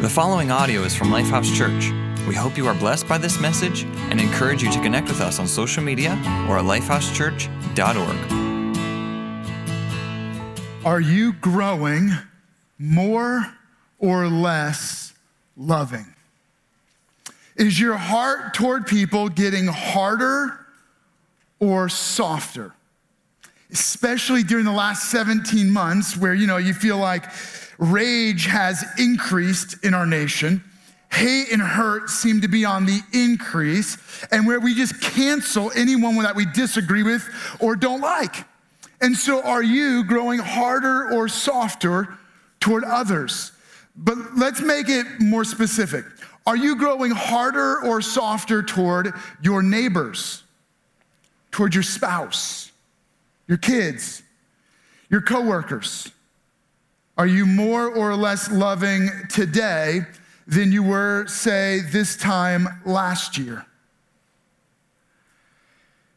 The following audio is from Lifehouse Church. We hope you are blessed by this message and encourage you to connect with us on social media or at lifehousechurch.org. Are you growing more or less loving? Is your heart toward people getting harder or softer? Especially during the last 17 months where you know you feel like rage has increased in our nation. Hate and hurt seem to be on the increase, and where we just cancel anyone that we disagree with or don't like. And so, are you growing harder or softer toward others? But let's make it more specific. Are you growing harder or softer toward your neighbors, toward your spouse, your kids, your coworkers? Are you more or less loving today than you were, say, this time last year?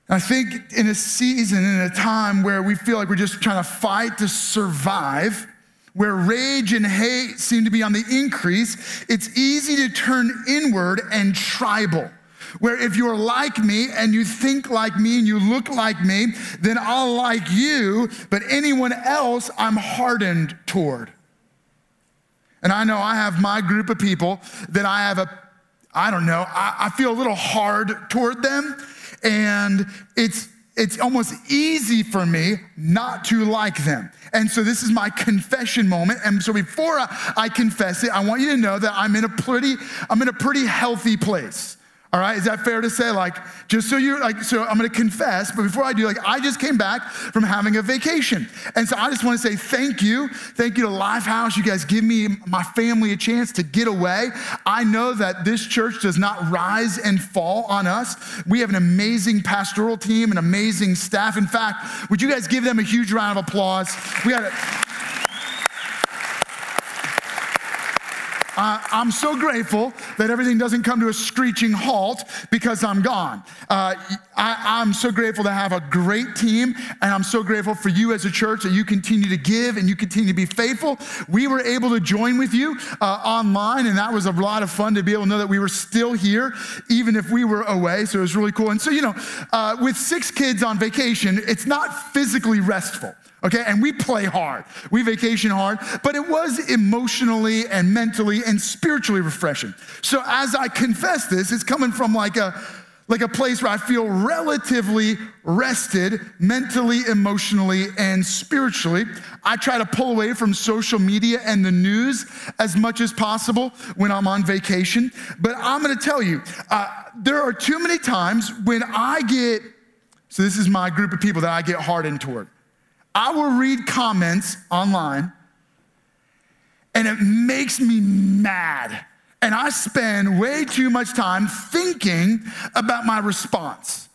I think in a season, in a time where we feel like we're just trying to fight to survive, where rage and hate seem to be on the increase, it's easy to turn inward and tribal where if you're like me and you think like me and you look like me, then I'll like you, but anyone else I'm hardened toward. And I know I have my group of people that I have a, I don't know, I, I feel a little hard toward them. And it's, it's almost easy for me not to like them. And so this is my confession moment. And so before I, I confess it, I want you to know that I'm in a pretty, I'm in a pretty healthy place. All right, is that fair to say? Like, just so you're like, so I'm gonna confess, but before I do, like, I just came back from having a vacation. And so I just wanna say thank you. Thank you to Lifehouse. You guys give me, my family, a chance to get away. I know that this church does not rise and fall on us. We have an amazing pastoral team, an amazing staff. In fact, would you guys give them a huge round of applause? We had a, Uh, I'm so grateful that everything doesn't come to a screeching halt because I'm gone. Uh, I, am so grateful to have a great team, and I'm so grateful for you as a church that you continue to give and you continue to be faithful. We were able to join with you uh, online, and that was a lot of fun to be able to know that we were still here, even if we were away. So it was really cool. And so, you know, uh, with six kids on vacation, it's not physically restful okay? And we play hard, we vacation hard, but it was emotionally and mentally and spiritually refreshing. So as I confess this, it's coming from like a like a place where I feel relatively rested mentally, emotionally, and spiritually. I try to pull away from social media and the news as much as possible when I'm on vacation. But I'm gonna tell you, uh, there are too many times when I get, so this is my group of people that I get hardened toward. I will read comments online and it makes me mad. And I spend way too much time thinking about my response.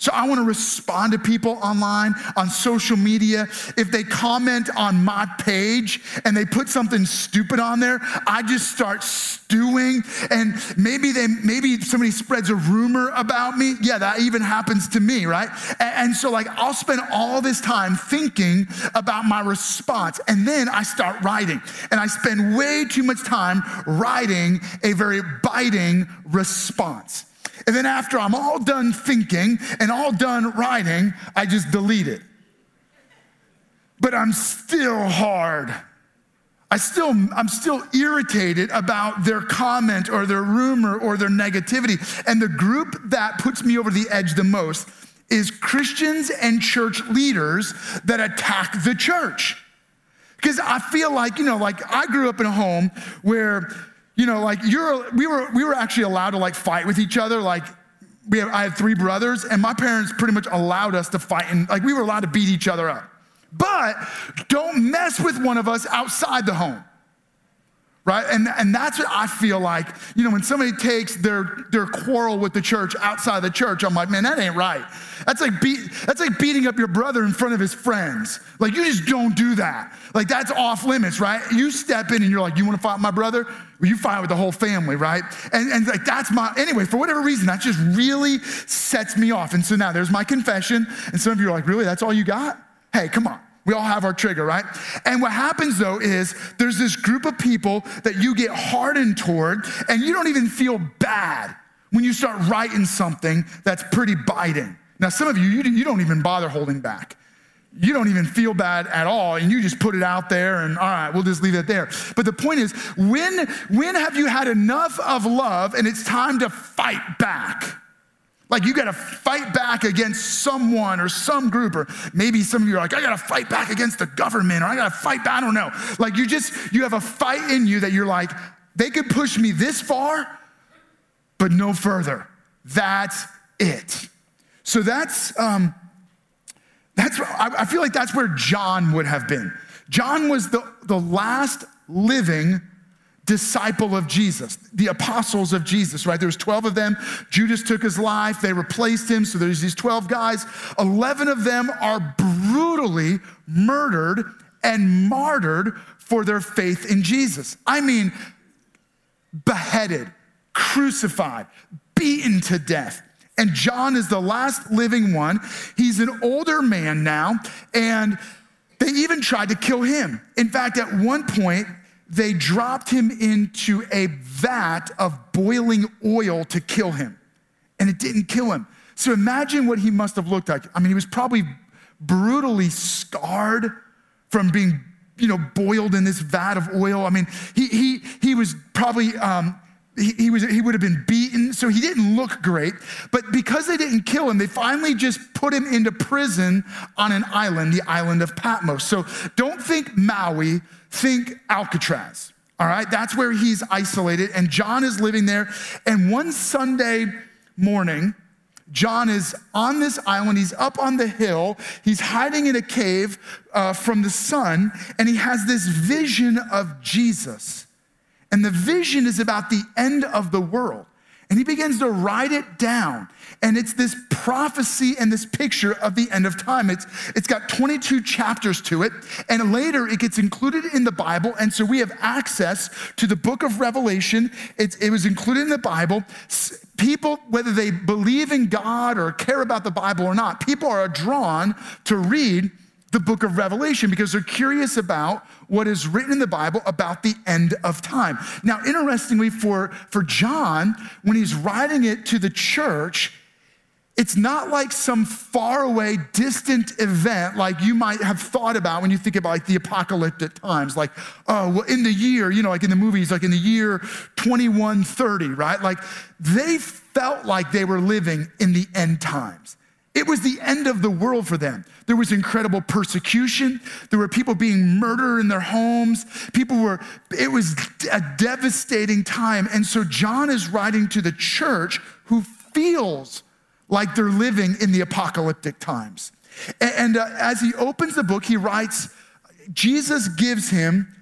So I want to respond to people online, on social media. If they comment on my page and they put something stupid on there, I just start stewing. And maybe they, maybe somebody spreads a rumor about me. Yeah, that even happens to me, right? And, and so like I'll spend all this time thinking about my response, and then I start writing, and I spend way too much time writing a very biting response. And then after I'm all done thinking and all done writing, I just delete it. But I'm still hard. I still, I'm still irritated about their comment or their rumor or their negativity. And the group that puts me over the edge the most is Christians and church leaders that attack the church. Because I feel like, you know, like I grew up in a home where you know, like you're, we were, we were actually allowed to like fight with each other. Like we have, I had three brothers and my parents pretty much allowed us to fight and like we were allowed to beat each other up. But don't mess with one of us outside the home right? And, and that's what I feel like, you know, when somebody takes their, their quarrel with the church outside the church, I'm like, man, that ain't right. That's like, beat, that's like beating up your brother in front of his friends. Like, you just don't do that. Like, that's off limits, right? You step in and you're like, you want to fight my brother? Well, you fight with the whole family, right? And, and like, that's my, anyway, for whatever reason, that just really sets me off. And so now there's my confession. And some of you are like, really? That's all you got? Hey, come on. We all have our trigger, right? And what happens though is there's this group of people that you get hardened toward, and you don't even feel bad when you start writing something that's pretty biting. Now, some of you, you, don't even bother holding back. You don't even feel bad at all, and you just put it out there, and all right, we'll just leave it there. But the point is, when, when have you had enough of love and it's time to fight back? Like you got to fight back against someone or some group, or maybe some of you are like, I got to fight back against the government, or I got to fight back. I don't know. Like you just, you have a fight in you that you're like, they could push me this far, but no further. That's it. So that's, um, that's, I feel like that's where John would have been. John was the, the last living disciple of Jesus, the apostles of Jesus, right? There's 12 of them. Judas took his life, they replaced him. So there's these 12 guys. 11 of them are brutally murdered and martyred for their faith in Jesus. I mean, beheaded, crucified, beaten to death. And John is the last living one. He's an older man now, and they even tried to kill him. In fact, at one point, they dropped him into a vat of boiling oil to kill him, and it didn't kill him. So imagine what he must have looked like. I mean, he was probably brutally scarred from being, you know, boiled in this vat of oil. I mean, he he he was probably um, he, he, was, he would have been beaten, so he didn't look great. But because they didn't kill him, they finally just put him into prison on an island, the island of Patmos. So don't think Maui, think Alcatraz. All right, that's where he's isolated, and John is living there. And one Sunday morning, John is on this island. He's up on the hill. He's hiding in a cave uh, from the sun, and he has this vision of Jesus. And the vision is about the end of the world. And he begins to write it down. And it's this prophecy and this picture of the end of time. It's, it's got 22 chapters to it. And later it gets included in the Bible. And so we have access to the book of Revelation. It's, it was included in the Bible. People, whether they believe in God or care about the Bible or not, people are drawn to read the book of Revelation because they're curious about what is written in the Bible about the end of time. Now, interestingly, for, for John, when he's writing it to the church, it's not like some faraway, distant event like you might have thought about when you think about like the apocalyptic times. Like, oh, well, in the year, you know, like in the movies, like in the year 2130, right? Like they felt like they were living in the end times. It was the end of the world for them. There was incredible persecution. There were people being murdered in their homes. People were, it was a devastating time. And so John is writing to the church who feels like they're living in the apocalyptic times. And, uh, as he opens the book, he writes, Jesus gives him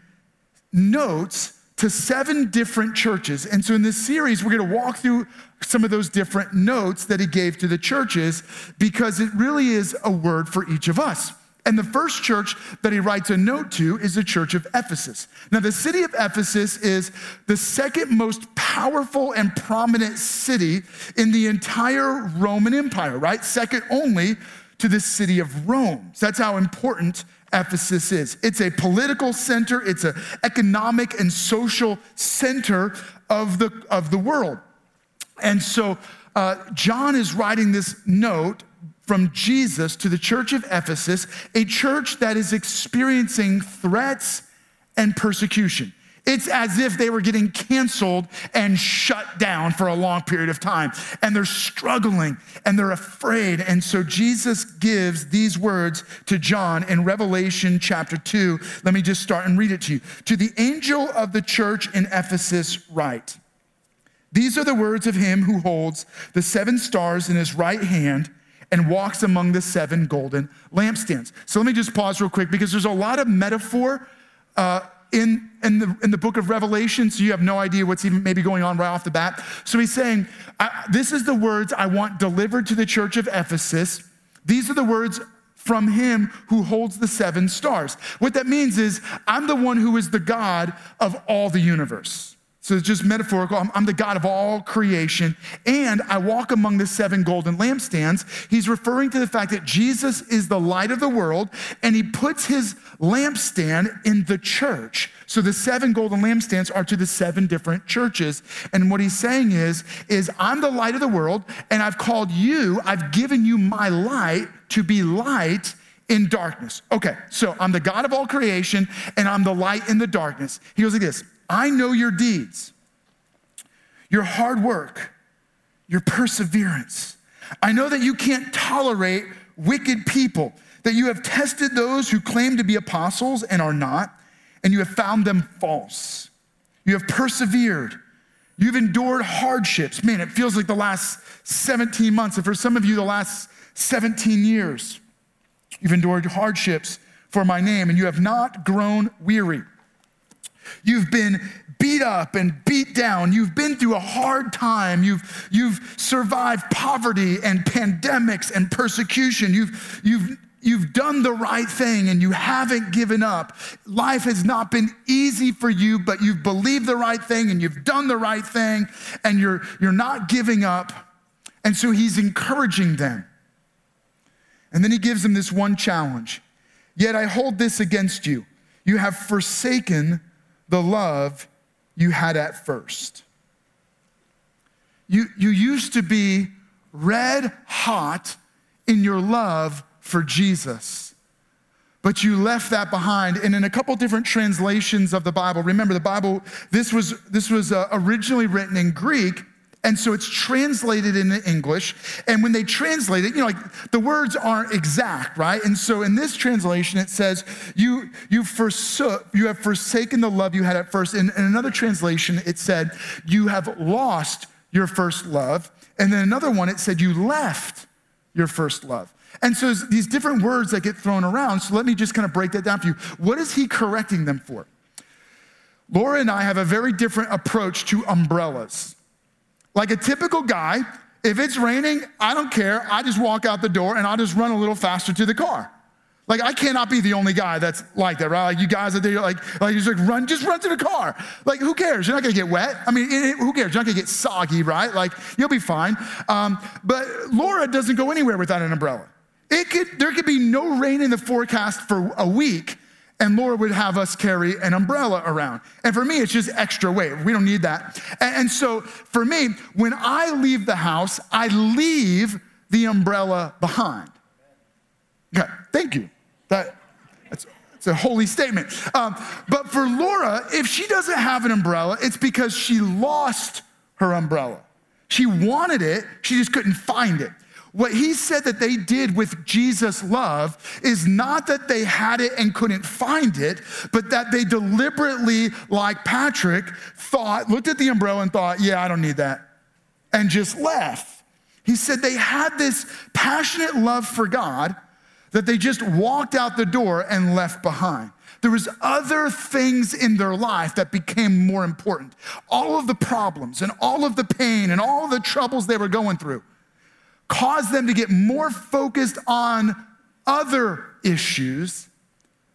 notes to seven different churches. And so in this series, we're going to walk through some of those different notes that he gave to the churches because it really is a word for each of us. And the first church that he writes a note to is the church of Ephesus. Now, the city of Ephesus is the second most powerful and prominent city in the entire Roman Empire, right? Second only to the city of Rome. So that's how important Ephesus is. It's a political center, it's an economic and social center of the, of the world. And so uh, John is writing this note from Jesus to the church of Ephesus, a church that is experiencing threats and persecution. It's as if they were getting canceled and shut down for a long period of time. And they're struggling and they're afraid. And so Jesus gives these words to John in Revelation chapter 2. Let me just start and read it to you. To the angel of the church in Ephesus, write These are the words of him who holds the seven stars in his right hand and walks among the seven golden lampstands. So let me just pause real quick because there's a lot of metaphor. Uh, in, in, the, in the book of Revelation, so you have no idea what's even maybe going on right off the bat. So he's saying, This is the words I want delivered to the church of Ephesus. These are the words from him who holds the seven stars. What that means is, I'm the one who is the God of all the universe. So it's just metaphorical. I'm, I'm, the God of all creation, and I walk among the seven golden lampstands. He's referring to the fact that Jesus is the light of the world, and he puts his lampstand in the church. So the seven golden lampstands are to the seven different churches. And what he's saying is, is I'm the light of the world, and I've called you, I've given you my light to be light in darkness. Okay, so I'm the God of all creation, and I'm the light in the darkness. He goes like this. I know your deeds, your hard work, your perseverance. I know that you can't tolerate wicked people, that you have tested those who claim to be apostles and are not, and you have found them false. You have persevered. You've endured hardships. Man, it feels like the last 17 months, and for some of you, the last 17 years. You've endured hardships for my name, and you have not grown weary. You've been beat up and beat down. You've been through a hard time. You've, you've survived poverty and pandemics and persecution. You've, you've, you've done the right thing and you haven't given up. Life has not been easy for you, but you've believed the right thing and you've done the right thing and you're, you're not giving up. And so he's encouraging them. And then he gives them this one challenge. Yet I hold this against you. You have forsaken the love you had at first. You, you used to be red hot in your love for Jesus, but you left that behind. And in a couple different translations of the Bible, remember the Bible, this was, this was uh, originally written in Greek, and so it's translated into English. And when they translate it, you know, like the words aren't exact, right? And so in this translation, it says, you, you, forsook, you have forsaken the love you had at first. In, in another translation, it said, you have lost your first love. And then another one, it said, you left your first love. And so these different words that get thrown around. So let me just kind of break that down for you. What is he correcting them for? Laura and I have a very different approach to umbrellas. Like a typical guy, if it's raining, I don't care. I just walk out the door and I'll just run a little faster to the car. Like I cannot be the only guy that's like that, right? Like you guys are there, like, like you just like run, just run to the car. Like who cares? You're not gonna get wet. I mean, it, who cares? You're not gonna get soggy, right? Like you'll be fine. Um, but Laura doesn't go anywhere without an umbrella. It could, there could be no rain in the forecast for a week, and Laura would have us carry an umbrella around. And for me, it's just extra weight. We don't need that. And, so for me, when I leave the house, I leave the umbrella behind. Okay, thank you. That, that's, that's a holy statement. Um, but for Laura, if she doesn't have an umbrella, it's because she lost her umbrella. She wanted it, she just couldn't find it. What he said that they did with Jesus' love is not that they had it and couldn't find it, but that they deliberately, like Patrick, thought, looked at the umbrella and thought, yeah, I don't need that, and just left. He said they had this passionate love for God that they just walked out the door and left behind. There was other things in their life that became more important. All of the problems and all of the pain and all the troubles they were going through caused them to get more focused on other issues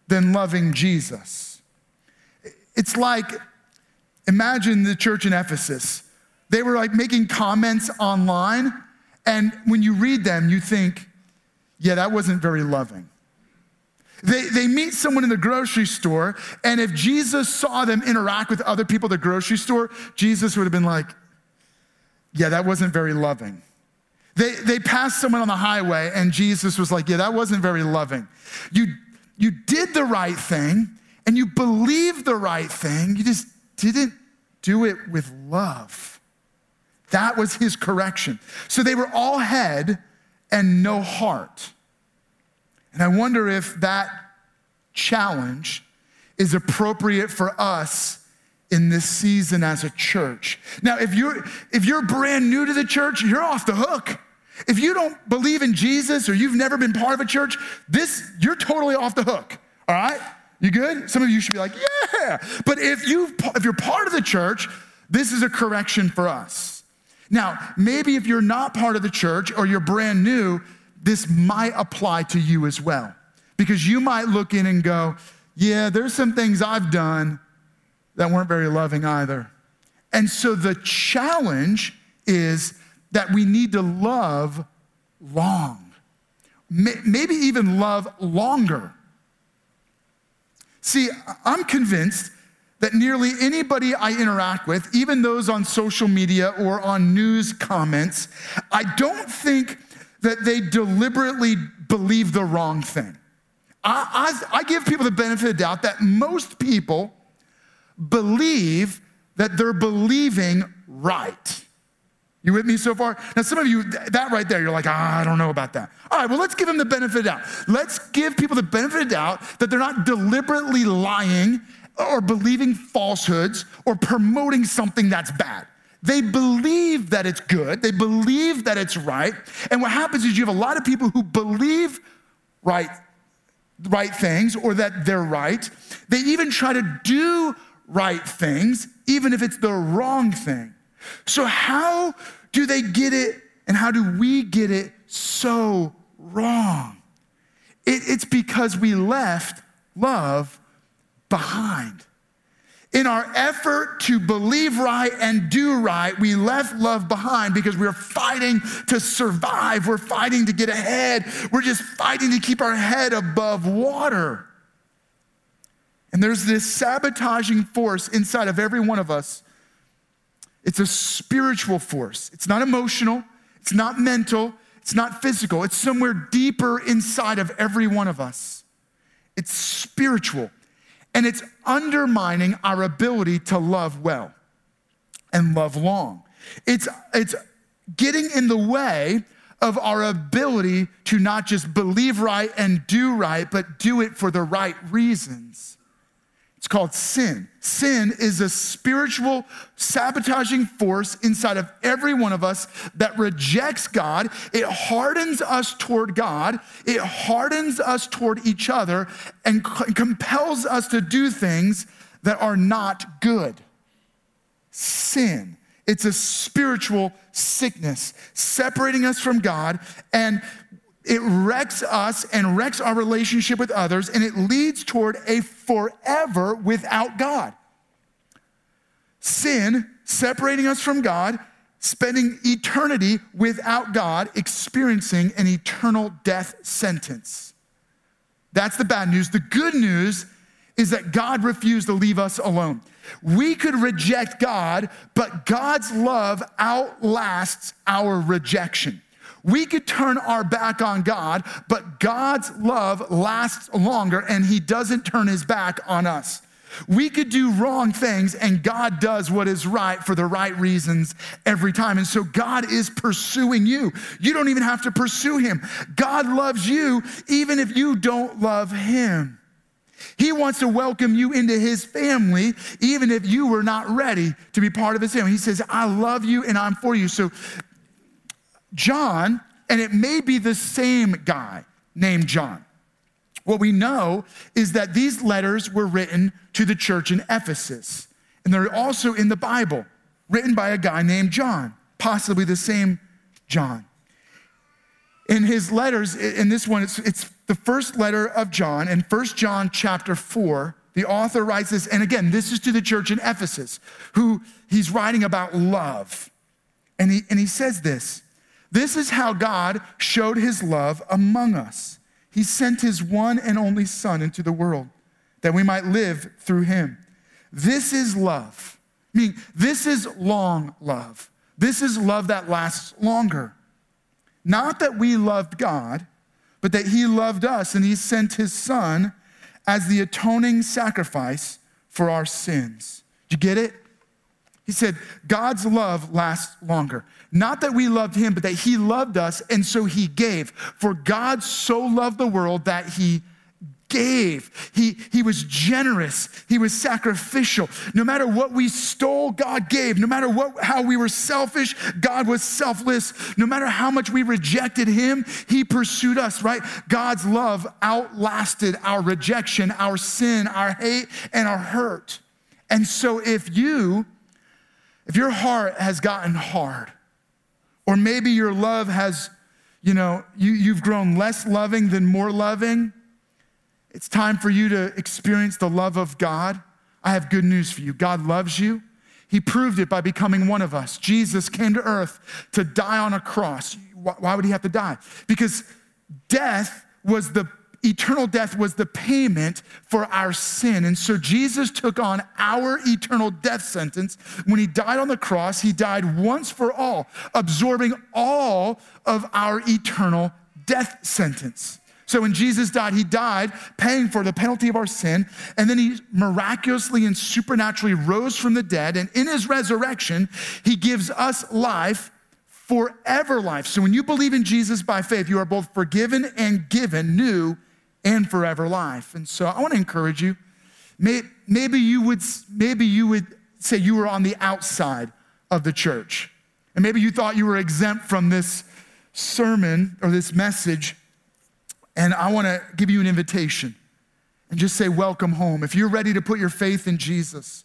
than loving Jesus. It's like, imagine the church in Ephesus. They were like making comments online, and when you read them, you think, yeah, that wasn't very loving. They, they meet someone in the grocery store, and if Jesus saw them interact with other people at the grocery store, Jesus would have been like, yeah, that wasn't very loving. They, they passed someone on the highway, and Jesus was like, Yeah, that wasn't very loving. You, you did the right thing, and you believed the right thing, you just didn't do it with love. That was his correction. So they were all head and no heart. And I wonder if that challenge is appropriate for us in this season as a church. Now, if you're if you're brand new to the church, you're off the hook. If you don't believe in Jesus or you've never been part of a church, this you're totally off the hook. All right? You good? Some of you should be like, "Yeah." But if you if you're part of the church, this is a correction for us. Now, maybe if you're not part of the church or you're brand new, this might apply to you as well. Because you might look in and go, "Yeah, there's some things I've done that weren't very loving either." And so the challenge is that we need to love long, maybe even love longer. See, I'm convinced that nearly anybody I interact with, even those on social media or on news comments, I don't think that they deliberately believe the wrong thing. I, I, I give people the benefit of the doubt that most people believe that they're believing right. You with me so far? Now, some of you, that right there, you're like, ah, I don't know about that. All right, well, let's give them the benefit of doubt. Let's give people the benefit of doubt that they're not deliberately lying or believing falsehoods or promoting something that's bad. They believe that it's good, they believe that it's right. And what happens is you have a lot of people who believe right, right things or that they're right. They even try to do right things, even if it's the wrong thing. So, how do they get it and how do we get it so wrong? It, it's because we left love behind. In our effort to believe right and do right, we left love behind because we are fighting to survive. We're fighting to get ahead. We're just fighting to keep our head above water. And there's this sabotaging force inside of every one of us it's a spiritual force. It's not emotional, it's not mental, it's not physical. It's somewhere deeper inside of every one of us. It's spiritual. And it's undermining our ability to love well and love long. It's, it's getting in the way of our ability to not just believe right and do right, but do it for the right reasons. It's called sin. Sin is a spiritual sabotaging force inside of every one of us that rejects God. It hardens us toward God, it hardens us toward each other, and compels us to do things that are not good. Sin. It's a spiritual sickness separating us from God and it wrecks us and wrecks our relationship with others, and it leads toward a forever without God. Sin, separating us from God, spending eternity without God, experiencing an eternal death sentence. That's the bad news. The good news is that God refused to leave us alone. We could reject God, but God's love outlasts our rejection. We could turn our back on God, but God's love lasts longer and He doesn't turn His back on us. We could do wrong things and God does what is right for the right reasons every time. And so God is pursuing you. You don't even have to pursue Him. God loves you even if you don't love Him. He wants to welcome you into his family, even if you were not ready to be part of his family. He says, I love you and I'm for you. So John, and it may be the same guy named John. What we know is that these letters were written to the church in Ephesus, and they're also in the Bible, written by a guy named John, possibly the same John. In his letters, in this one, it's, it's the first letter of John, in 1 John chapter 4, the author writes this, and again, this is to the church in Ephesus, who he's writing about love. And he, and he says this this is how God showed his love among us. He sent his one and only Son into the world that we might live through him. This is love. Meaning, this is long love. This is love that lasts longer. Not that we loved God, but that he loved us and he sent his Son as the atoning sacrifice for our sins. Did you get it? He said, God's love lasts longer. Not that we loved him, but that he loved us, and so he gave. For God so loved the world that he gave. He, he was generous. He was sacrificial. No matter what we stole, God gave. No matter what, how we were selfish, God was selfless. No matter how much we rejected him, he pursued us, right? God's love outlasted our rejection, our sin, our hate, and our hurt. And so if you if your heart has gotten hard, or maybe your love has, you know, you, you've grown less loving than more loving, it's time for you to experience the love of God. I have good news for you. God loves you. He proved it by becoming one of us. Jesus came to earth to die on a cross. Why would he have to die? Because death was the eternal death was the payment for our sin. And so Jesus took on our eternal death sentence. When he died on the cross, he died once for all, absorbing all of our eternal death sentence. So when Jesus died, he died paying for the penalty of our sin, and then he miraculously and supernaturally rose from the dead. And in his resurrection, he gives us life forever life. So when you believe in Jesus by faith, you are both forgiven and given new and forever life. And so I want to encourage you. Maybe you would, maybe you would say you were on the outside of the church. And maybe you thought you were exempt from this sermon or this message. And I want to give you an invitation and just say, Welcome home. If you're ready to put your faith in Jesus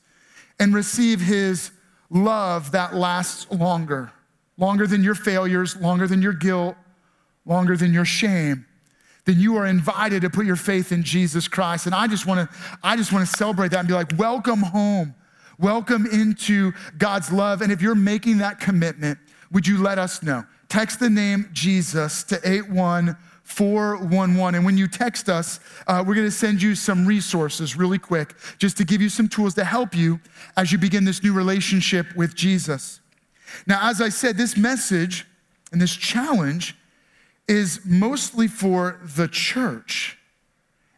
and receive his love that lasts longer, longer than your failures, longer than your guilt, longer than your shame, then you are invited to put your faith in Jesus Christ. And I just want to I just want to celebrate that and be like, welcome home. Welcome into God's love. And if you're making that commitment, would you let us know? Text the name Jesus to 81411. And when you text us, uh, we're going to send you some resources really quick just to give you some tools to help you as you begin this new relationship with Jesus. Now, as I said, this message and this challenge is mostly for the church.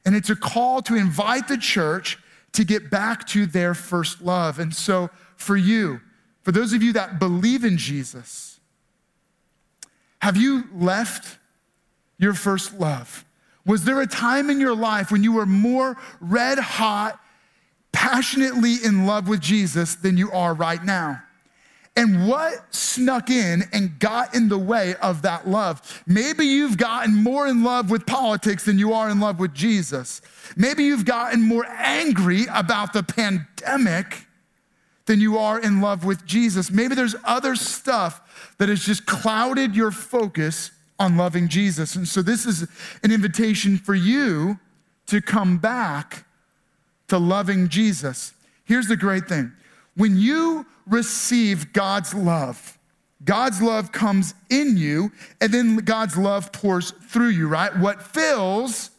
And it's a call to invite the church to get back to their first love. And so, for you, for those of you that believe in Jesus, have you left your first love? Was there a time in your life when you were more red hot, passionately in love with Jesus than you are right now? And what snuck in and got in the way of that love? Maybe you've gotten more in love with politics than you are in love with Jesus. Maybe you've gotten more angry about the pandemic than you are in love with Jesus. Maybe there's other stuff that has just clouded your focus on loving Jesus. And so this is an invitation for you to come back to loving Jesus. Here's the great thing when you receive God's love, God's love comes in you, and then God's love pours through you, right? What fills,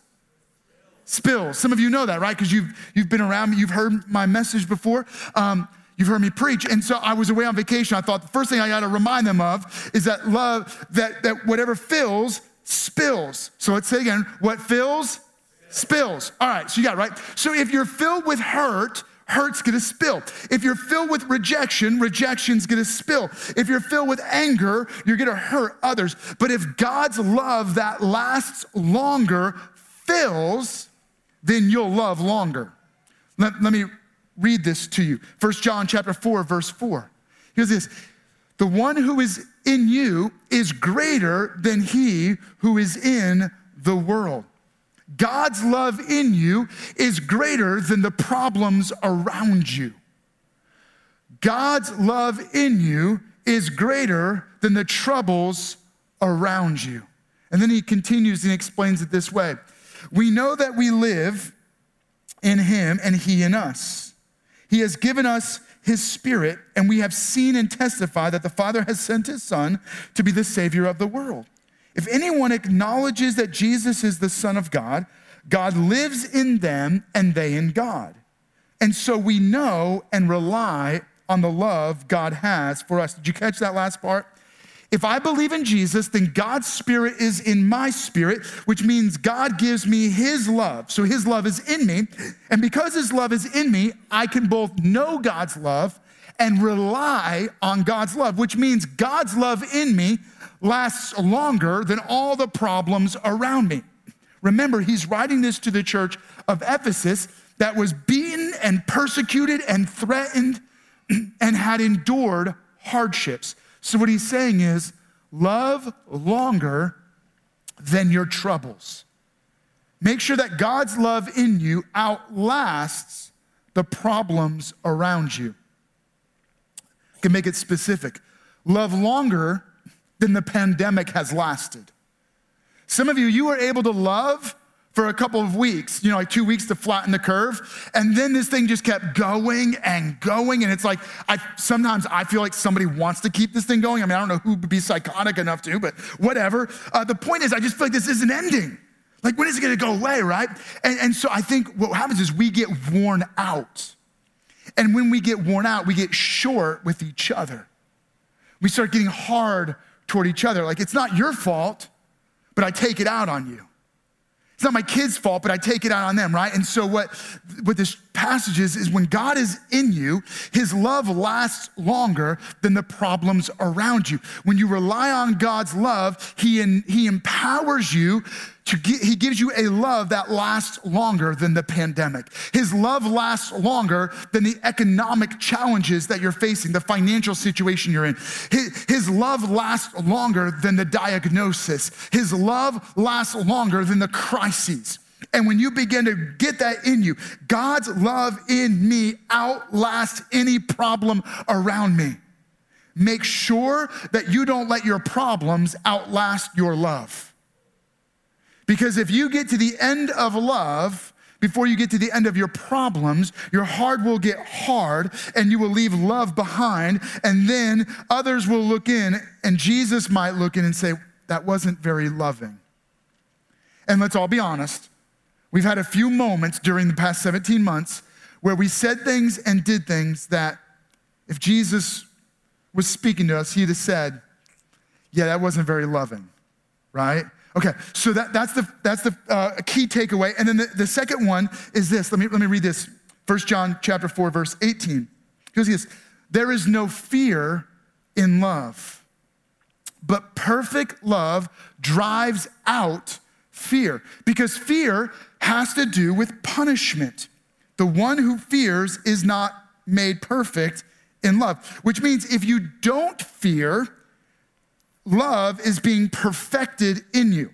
spills. Some of you know that, right? Because you've, you've been around me, you've heard my message before. Um, You've heard me preach. And so I was away on vacation. I thought the first thing I got to remind them of is that love, that, that whatever fills, spills. So let's say again what fills, spills. All right, so you got it, right? So if you're filled with hurt, hurt's gonna spill. If you're filled with rejection, rejection's gonna spill. If you're filled with anger, you're gonna hurt others. But if God's love that lasts longer fills, then you'll love longer. Let, let me read this to you. First John chapter 4, verse 4. Here's this. The one who is in you is greater than he who is in the world. God's love in you is greater than the problems around you. God's love in you is greater than the troubles around you. And then he continues and explains it this way We know that we live in him and he in us. He has given us his spirit, and we have seen and testified that the Father has sent his Son to be the Savior of the world. If anyone acknowledges that Jesus is the Son of God, God lives in them and they in God. And so we know and rely on the love God has for us. Did you catch that last part? If I believe in Jesus, then God's spirit is in my spirit, which means God gives me his love. So his love is in me. And because his love is in me, I can both know God's love and rely on God's love, which means God's love in me lasts longer than all the problems around me. Remember, he's writing this to the church of Ephesus that was beaten and persecuted and threatened and had endured hardships. So, what he's saying is, love longer than your troubles. Make sure that God's love in you outlasts the problems around you. You can make it specific. Love longer than the pandemic has lasted. Some of you, you were able to love for a couple of weeks, you know, like two weeks to flatten the curve. And then this thing just kept going and going. And it's like, I sometimes I feel like somebody wants to keep this thing going. I mean, I don't know who would be psychotic enough to, but whatever. Uh, the point is, I just feel like this isn't ending. Like, when is it gonna go away, right? And, and so I think what happens is we get worn out. And when we get worn out, we get short with each other. We start getting hard toward each other. Like, it's not your fault, but I take it out on you. It's not my kids' fault, but I take it out on them, right? And so what, what this passage is, is when God is in you, his love lasts longer than the problems around you. When you rely on God's love, he, in, he empowers you get, he gives you a love that lasts longer than the pandemic. His love lasts longer than the economic challenges that you're facing, the financial situation you're in. His, his love lasts longer than the diagnosis. His love lasts longer than the crises. And when you begin to get that in you, God's love in me outlasts any problem around me. Make sure that you don't let your problems outlast your love. Because if you get to the end of love, before you get to the end of your problems, your heart will get hard and you will leave love behind. And then others will look in, and Jesus might look in and say, That wasn't very loving. And let's all be honest, we've had a few moments during the past 17 months where we said things and did things that if Jesus was speaking to us, he'd have said, Yeah, that wasn't very loving, right? Okay, so that, that's the, that's the uh, key takeaway. And then the, the second one is this. Let me, let me read this. 1 John chapter 4, verse 18. Because he says, there is no fear in love, but perfect love drives out fear. Because fear has to do with punishment. The one who fears is not made perfect in love, which means if you don't fear, love is being perfected in you.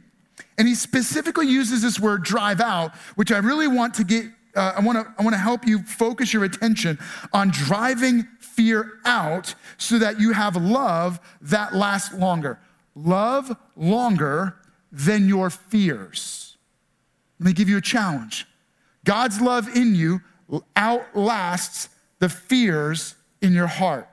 And he specifically uses this word drive out, which I really want to get, uh, I wanna, I wanna help you focus your attention on driving fear out so that you have love that lasts longer. Love longer than your fears. Let me give you a challenge. God's love in you outlasts the fears in your heart.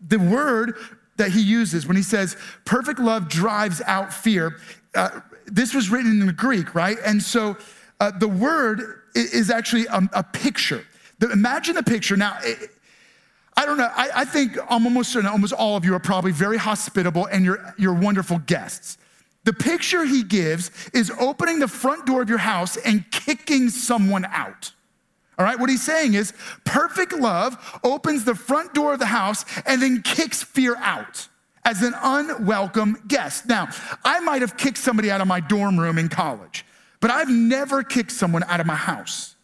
The word that he uses when he says perfect love drives out fear. Uh, this was written in the Greek, right? And so uh, the word is actually a, a picture. The, imagine the picture. Now, it, I don't know. I, I, think I'm almost certain almost all of you are probably very hospitable and you're, you're wonderful guests. The picture he gives is opening the front door of your house and kicking someone out. All right, what he's saying is perfect love opens the front door of the house and then kicks fear out as an unwelcome guest. Now, I might have kicked somebody out of my dorm room in college, but I've never kicked someone out of my house.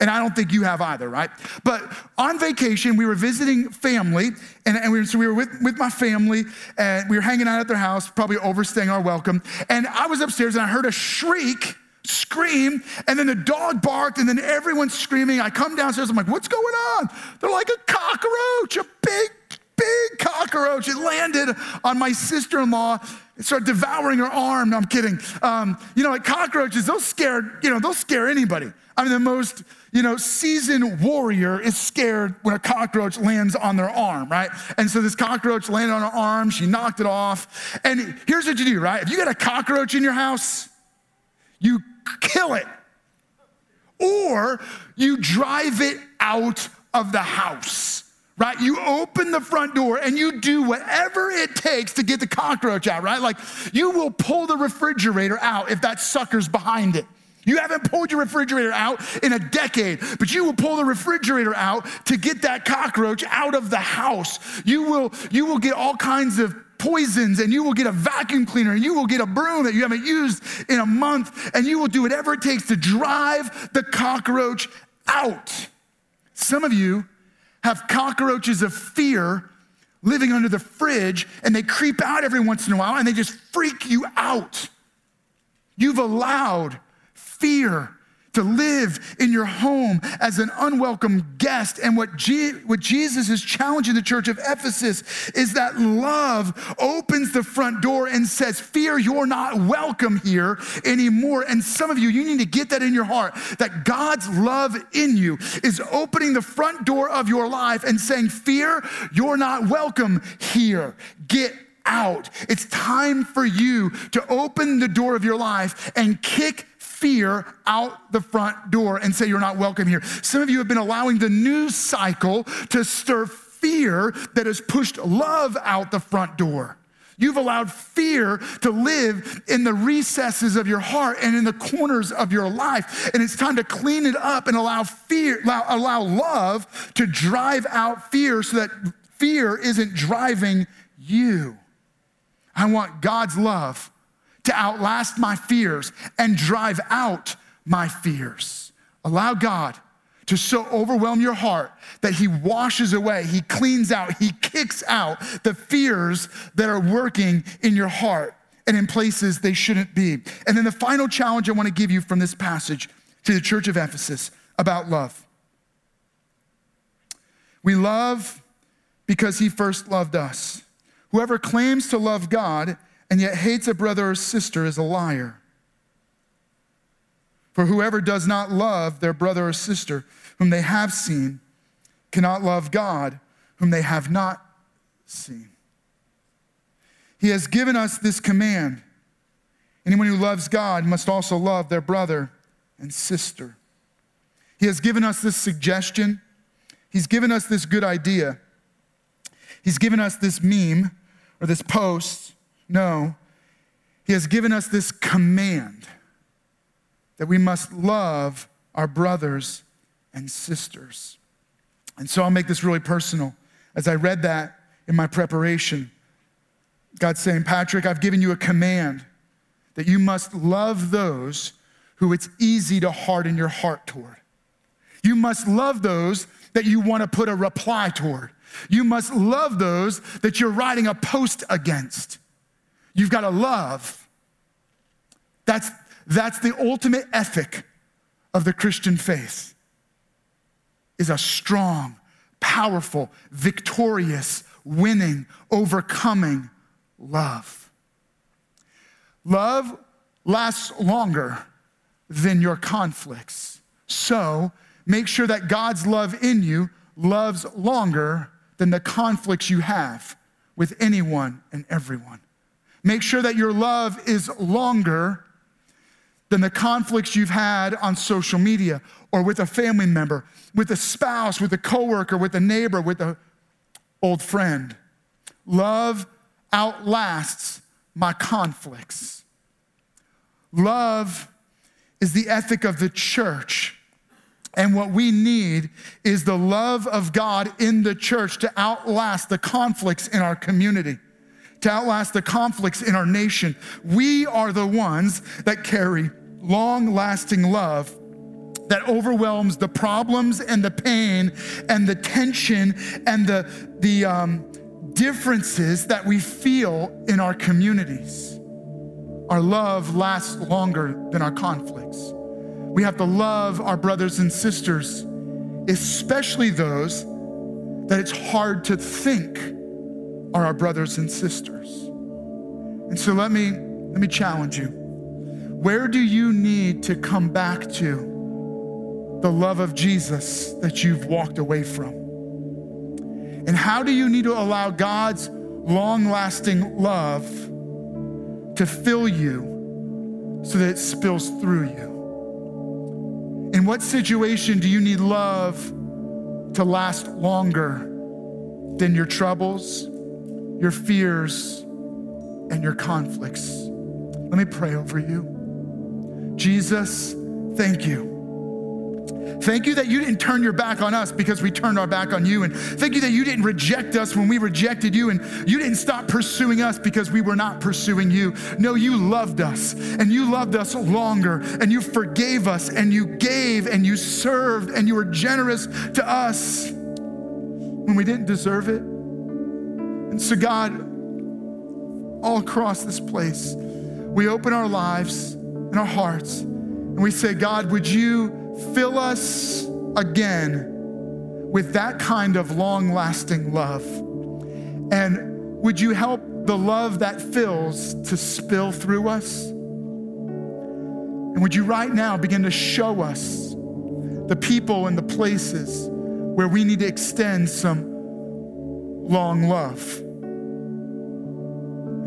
And I don't think you have either, right? But on vacation, we were visiting family, and, and we, so we were with, with my family, and we were hanging out at their house, probably overstaying our welcome. And I was upstairs, and I heard a shriek scream, and then the dog barked, and then everyone's screaming. I come downstairs, I'm like, what's going on? They're like a cockroach, a big, big cockroach. It landed on my sister in law. It started devouring her arm. No, I'm kidding. Um, you know, like cockroaches, they'll scare, you know, they'll scare anybody. I mean, the most, you know, seasoned warrior is scared when a cockroach lands on their arm, right? And so this cockroach landed on her arm. She knocked it off. And here's what you do, right? If you got a cockroach in your house, you kill it, or you drive it out of the house. Right? You open the front door and you do whatever it takes to get the cockroach out, right? Like you will pull the refrigerator out if that sucker's behind it. You haven't pulled your refrigerator out in a decade, but you will pull the refrigerator out to get that cockroach out of the house. You will, you will get all kinds of poisons and you will get a vacuum cleaner and you will get a broom that you haven't used in a month and you will do whatever it takes to drive the cockroach out. Some of you have cockroaches of fear living under the fridge and they creep out every once in a while and they just freak you out. You've allowed fear to live in your home as an unwelcome guest. And what, G- what Jesus is challenging the church of Ephesus is that love opens the front door and says, Fear, you're not welcome here anymore. And some of you, you need to get that in your heart that God's love in you is opening the front door of your life and saying, Fear, you're not welcome here. Get out. It's time for you to open the door of your life and kick fear out the front door and say, You're not welcome here. Some of you have been allowing the news cycle to stir fear that has pushed love out the front door. You've allowed fear to live in the recesses of your heart and in the corners of your life. And it's time to clean it up and allow fear, allow, allow love to drive out fear so that fear isn't driving you. I want God's love to outlast my fears and drive out my fears. Allow God to so overwhelm your heart that He washes away, He cleans out, He kicks out the fears that are working in your heart and in places they shouldn't be. And then the final challenge I want to give you from this passage to the church of Ephesus about love. We love because He first loved us. Whoever claims to love God and yet hates a brother or sister is a liar. For whoever does not love their brother or sister whom they have seen cannot love God whom they have not seen. He has given us this command anyone who loves God must also love their brother and sister. He has given us this suggestion, He's given us this good idea, He's given us this meme or this post. No, He has given us this command that we must love our brothers and sisters. And so I'll make this really personal. As I read that in my preparation, God's saying, Patrick, I've given you a command that you must love those who it's easy to harden your heart toward. You must love those that you want to put a reply toward. You must love those that you're writing a post against. You've got to love. That's, that's the ultimate ethic of the Christian faith is a strong, powerful, victorious, winning, overcoming love. Love lasts longer than your conflicts. So make sure that God's love in you loves longer than the conflicts you have with anyone and everyone. Make sure that your love is longer than the conflicts you've had on social media or with a family member, with a spouse, with a coworker, with a neighbor, with an old friend. Love outlasts my conflicts. Love is the ethic of the church. And what we need is the love of God in the church to outlast the conflicts in our community, to outlast the conflicts in our nation. We are the ones that carry long lasting love that overwhelms the problems and the pain and the tension and the, the um, differences that we feel in our communities. Our love lasts longer than our conflicts. We have to love our brothers and sisters, especially those that it's hard to think are our brothers and sisters. And so let me let me challenge you. Where do you need to come back to the love of Jesus that you've walked away from? And how do you need to allow God's long-lasting love to fill you so that it spills through you? In what situation do you need love to last longer than your troubles, your fears, and your conflicts? Let me pray over you. Jesus, thank you. Thank you that you didn't turn your back on us because we turned our back on you. And thank you that you didn't reject us when we rejected you. And you didn't stop pursuing us because we were not pursuing you. No, you loved us and you loved us longer and you forgave us and you gave and you served and you were generous to us when we didn't deserve it. And so, God, all across this place, we open our lives and our hearts And we say, God, would you fill us again with that kind of long lasting love? And would you help the love that fills to spill through us? And would you right now begin to show us the people and the places where we need to extend some long love?